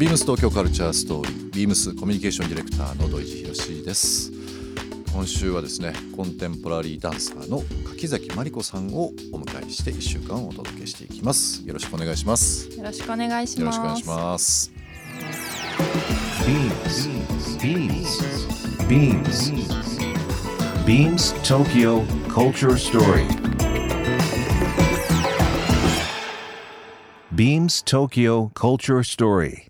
ビームス東京カルチャーストーリービームスコミュニケーションディレクターの土井博です今週はですねコンテンポラリーダンサーの柿崎真理子さんをお迎えして1週間お届けしていきますよろしくお願いしますよろしくお願いしますよろしくお願いします Beams. Beams. Beams Tokyo Culture Story. Beams Tokyo Culture Story.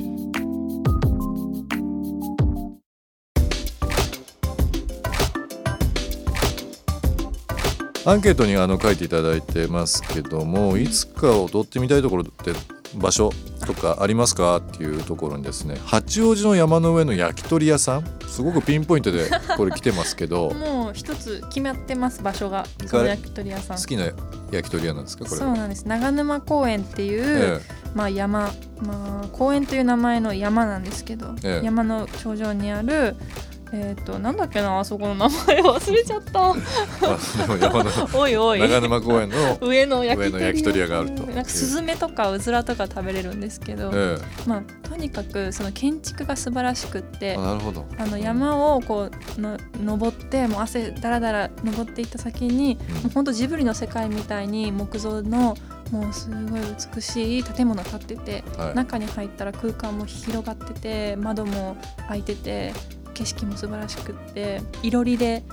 アンケートにあの書いていただいてますけどもいつか踊ってみたいところって場所とかありますかっていうところにですね八王子の山の上の焼き鳥屋さんすごくピンポイントでこれ来てますけど もう一つ決まってます場所がその焼き鳥屋さん。好きな焼き鳥屋なんですかこれそうなんです。長沼公園っていう、え。まあ山まあ公園という名前の山なんですけど、ええ。山の頂上にあるえっ、となんだっけなあそこの名前忘れちゃった。おいおい。長沼公園の上の焼き鳥上の焼き鳥屋があると。なんかスズメとかウズラとか食べれるんですけど、えまあとにかくその建築が素晴らしくっえてあなるほど。あの山をこうの登ってもう汗だらだら登っていった先に、うん。もうほんとジブリの世界みたいに木造のもうすごい美しい建物建ってて、はい。中に入ったら空間も広がってて窓も開いてて景色も素晴らしくっていろりで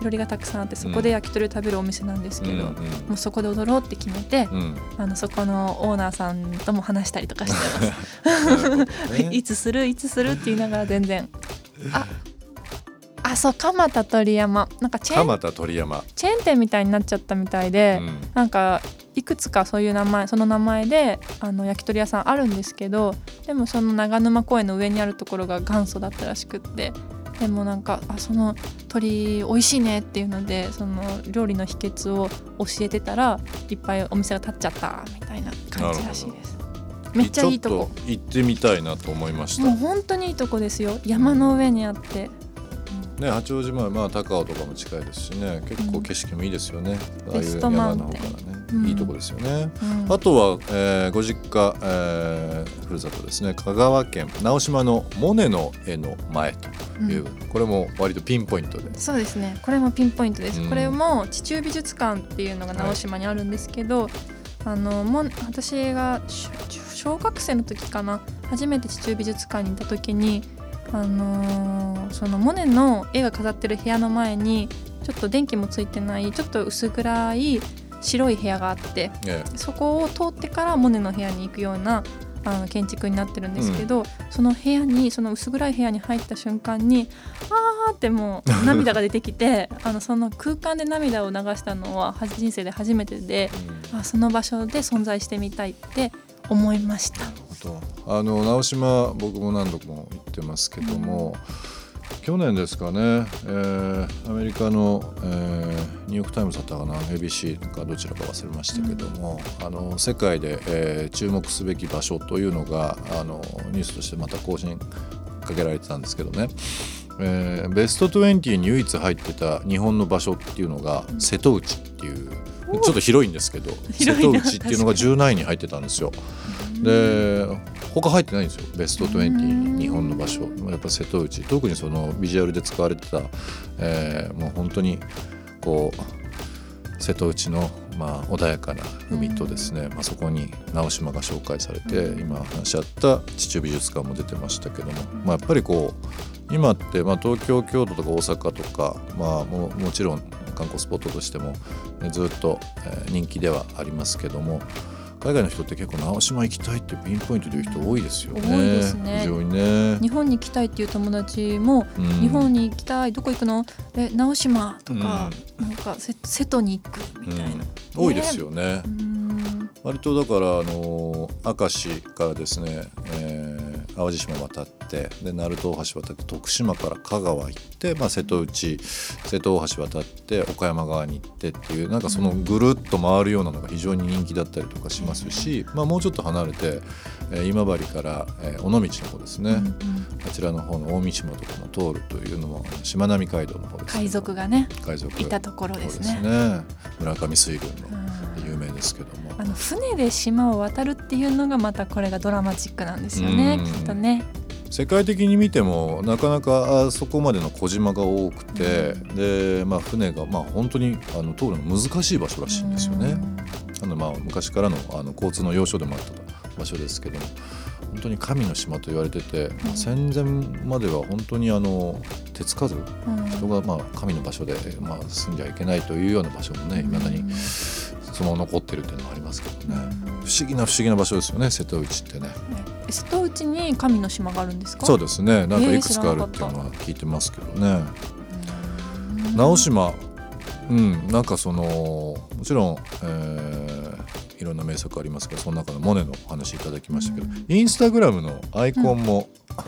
いろりがたくさんあってそこで焼き鳥を食べるお店なんですけど、うんもうそこで踊ろうって決めて、うん。うんあのそこのオーナーさんとも話したりとかしてます。ね。いつする？いつする？って言いながら全然。ああそう蒲田鳥山。なんかチェーン蒲田鳥山。チェーン店みたいになっちゃったみたいで、うん。なんかいくつかそういう名前その名前であの焼き鳥屋さんあるんですけどでもその長沼公園の上にあるところが元祖だったらしくってでもなんかあその鳥美味しいねっていうのでその料理の秘訣を教えてたらいっぱいお店が建っちゃったみたいな感じらしいです。めっちゃいいとこ。行ってみたいなと思いました。もう本当にいいとこですよ。山の上にあって、ね、八王子まあまあ高尾とかも近いですしね。結構景色もいいですよね、ああいう山の方からね、うんいいとこですよね、うん。あとは、えーご実家、えーふるさとですね。香川県直島のモネの絵の前という、これも割とピンポイントで。そうですね。これもピンポイントです、うん。これも地中美術館っていうのが直島にあるんですけど、あのもん私がし小学生の時かな。初めて地中美術館に行った時にあのーそのモネの絵が飾ってる部屋の前にちょっと電気もついてないちょっと薄暗い白い部屋があってえそこを通ってからモネの部屋に行くようなあの建築になってるんですけど、その部屋にその薄暗い部屋に入った瞬間にあーってもう 涙が出てきてあのその空間で涙を流したのはは人生で初めてでうん。あその場所で存在してみたいって思いました。あの直島僕も何度も行ってますけども、去年ですかね、えーアメリカの、えーニューヨーク・タイムズだったかな。ABC かどちらか忘れましたけども、あの世界で、えー注目すべき場所というのがあのニュースとしてまた更新かけられてたんですけどね、えーベスト20に唯一入ってた日本の場所っていうのが瀬戸内っていうちょっと広いんですけど 瀬戸内っていうのが10位に入ってたんですよ。で他入ってないんですよ。ベスト20に日本の場所。やっぱ瀬戸内。特にそのビジュアルで使われてた、えーもう本当にこう瀬戸内の、まあ、穏やかな海とですね、まあ、そこに直島が紹介されて、今話し合った地中美術館も出てましたけども、まあ、やっぱりこう今って、まあ、東京京都とか大阪とか、まあ、ももちろん観光スポットとしても、ねずっと、えー人気ではありますけども海外の人って結構直島行きたいってピンポイントで言う人多いですよね。多いですね。非常にね。日本に行きたいっていう友達も、うん。日本に行きたいどこ行くの？え直島とか、なんかせ瀬戸に行くみたいな、うん。多いですよね。うん。割とだからあの明石からですね、えー淡路島渡ってで鳴門大橋渡って徳島から香川行って、まあ、瀬戸内瀬戸大橋渡って岡山側に行ってっていうなんかそのぐるっと回るようなのが非常に人気だったりとかしますし、まあ、もうちょっと離れて、えー今治から、えー尾道の方ですね、あちらの方の大三島とかも通るというのもしまなみ海道の方ですね。海賊がね海賊。いたところですね。ですね。村上水軍のですけども。あの船で島を渡るっていうのがまたこれがドラマチックなんですよねうん。きっとね。世界的に見てもなかなかあそこまでの小島が多くて、で、まあ、船がまあ本当にあの通るの難しい場所らしいんですよね。あのまあ昔からのあの交通の要所でもあった場所ですけども本当に神の島と言われてて、まあ戦前までは本当にあの手つかずうん。うん人がまあ神の場所で、まあ、住んじゃいけないというような場所もねいまだにそのまま残ってるっていうのもありますけどね。不思議な不思議な場所ですよね瀬戸内ってね。え瀬戸内に神の島があるんですか？そうですね。なんかえーいくつかあるっていうのは聞いてますけどね。うん。直島。うん。なんかそのもちろん、えーいろんな名作ありますけどその中のモネのお話いただきましたけど、インスタグラムのアイコンも、あ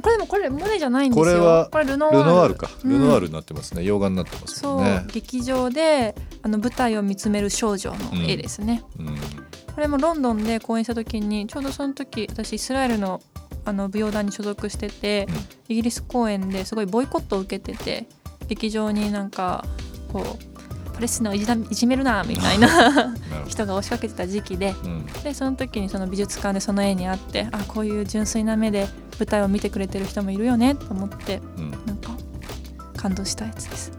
これでもこれモネじゃないんですよ。これはルノワール。か、うん。ルノワールになってますね。洋画になってますね。劇場であの舞台を見つめる少女の絵ですね、うん。これもロンドンで公演した時にちょうどその時私イスラエルのあの舞踊団に所属してて、うん。イギリス公演ですごいボイコットを受けてて劇場になんかこうパレスチナをいじらいじめるなみたいな 人が押しかけてた時期でどうん。でその時にその美術館でその絵にあってあこういう純粋な目で舞台を見てくれてる人もいるよねと思ってうん。なんか感動したやつです。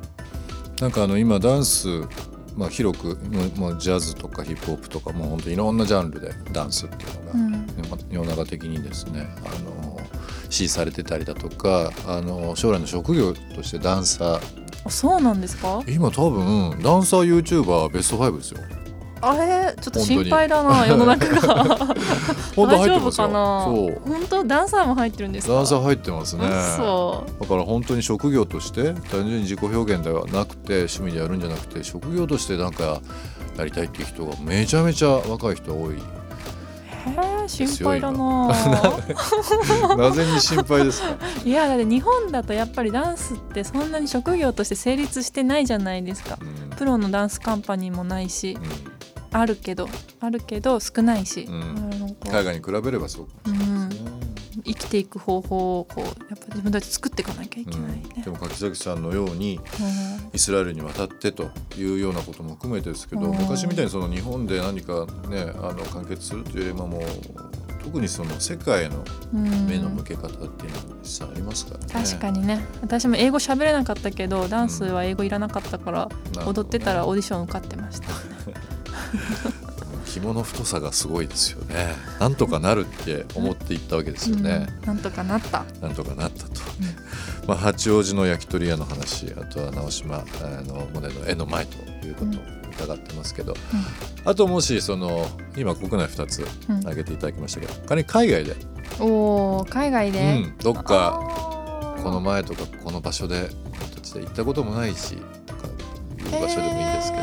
なんかあの今ダンス、まあ、広くもうジャズとかヒップホップとかもう本当にいろんなジャンルでダンスっていうのが、うん。世の中的にですねあの支持されてたりだとかあの将来の職業としてダンサー。あそうなんですか？今多分ダンサー YouTuber ベスト5ですよあれ？ちょっと心配だな世の中が。大丈夫かな？本当ダンサーも入ってるんですか？ダンサー入ってますね。あそうだから本当に職業として単純に自己表現ではなくて趣味でやるんじゃなくて職業としてなんかやりたいっていう人がめちゃめちゃ若い人多い。へえ心配だな。なぜに心配ですか？いやだって日本だとやっぱりダンスってそんなに職業として成立してないじゃないですか。うん。プロのダンスカンパニーもないし。うんあるけどあるけど少ないし、うん。海外に比べればそうかもしれないですね、生きていく方法をこうやっぱ自分たち作っていかなきゃいけないね。うん、でも柿崎さんのようにうん。イスラエルに渡ってというようなことも含めてですけどうん。昔みたいにその日本で何かねあの完結するというよりももう特にその世界へのうん。目の向け方っていうのは実際ありますからね。確かにね。私も英語喋れなかったけどダンスは英語いらなかったから、踊ってたらオーディション受かってました 肝の太さがすごいですよね。なんとかなるって思っていったわけですよね。うん。なんとかなった。なんとかなったと。まあ八王子の焼き鳥屋の話、あとは直島あのモネの絵の前ということを伺ってますけど、あともしその今国内2つうん。挙げていただきましたけど、仮に海外で、おお海外で、うん、どっかこの前とかこの場所でこの土地で行ったこともないしとかいう場所でもいいですけど、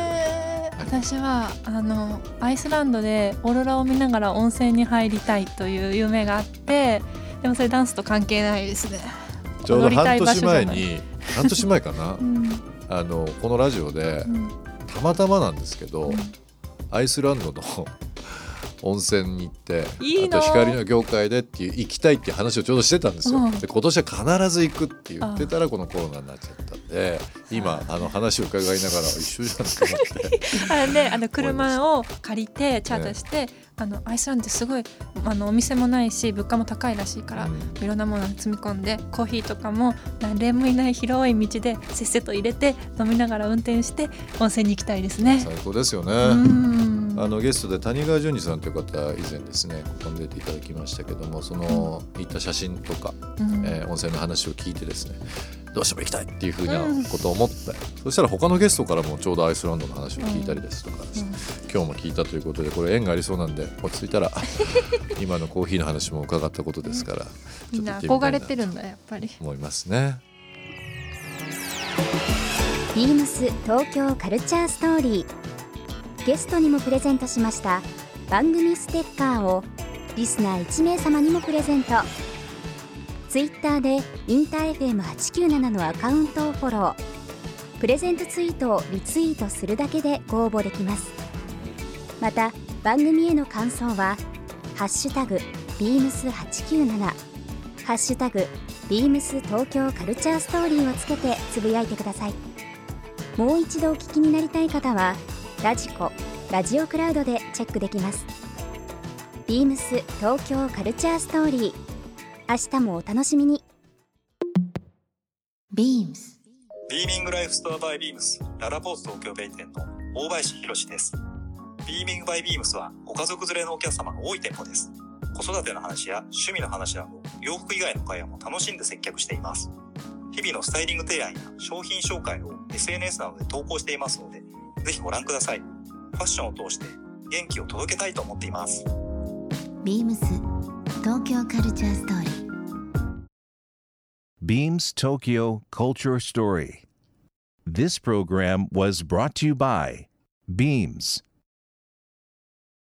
えー私はあのアイスランドでオーロラを見ながら温泉に入りたいという夢があってでもそれダンスと関係ないですね。ちょうど半年前に半年前かな。うん。あのこのラジオでうん。たまたまなんですけど、うん。アイスランドの温泉に行っていいなあと光の業界でっていう行きたいっていう話をちょうどしてたんですよ。うん。で今年は必ず行くって言ってたらこのコロナになっちゃったんで今あの話を伺いながら一緒じゃんと思って。あれであの車を借りてチャーターして、あのアイスランドってすごいあのお店もないし物価も高いらしいから、うん。いろんなものを積み込んでコーヒーとかも誰もいない広い道でせっせと入れて飲みながら運転して温泉に行きたいですね。最高ですよね。うんあのゲストで谷川淳二さんという方以前ですねここに出ていただきましたけどもその行った写真とか、うん。えー温泉の話を聞いてですねどうしても行きたいっていうふうなことを思って、そしたら他のゲストからもちょうどアイスランドの話を聞いたりですとか、今日も聞いたということでこれ縁がありそうなんで落ち着いたら 今のコーヒーの話も伺ったことですからみん。なちょっと行ってみた憧れてるんだやっぱり。と思いますね。ビームス東京カルチャーストーリーゲストにもプレゼントしました。番組ステッカーをリスナー1名様にもプレゼント。ツイッターでインター FM897 のアカウントをフォロー。プレゼントツイートをリツイートするだけでご応募できます。また番組への感想は「ハッシュタグビームス897」「ハッシュタグビームス東京カルチャーストーリー」をつけてつぶやいてください。もう一度お聞きになりたい方はラジコラジオクラウドでチェックできますビームス東京カルチャーストーリー明日もお楽しみに Beams ビーミングライフストアバイビームスララポーズ東京米店の大林博史です。ビーミングバイビームスはご家族連れのお客様が多い店舗です。子育ての話や趣味の話など洋服以外の会話も楽しんで接客しています。日々のスタイリング提案や商品紹介を SNS などで投稿していますので、ぜひご覧ください。ファッションを通して元気を届けたいと思っています。Beams 東京カルチャーストーリー Beams Tokyo Culture Story. This program was brought to you by Beams.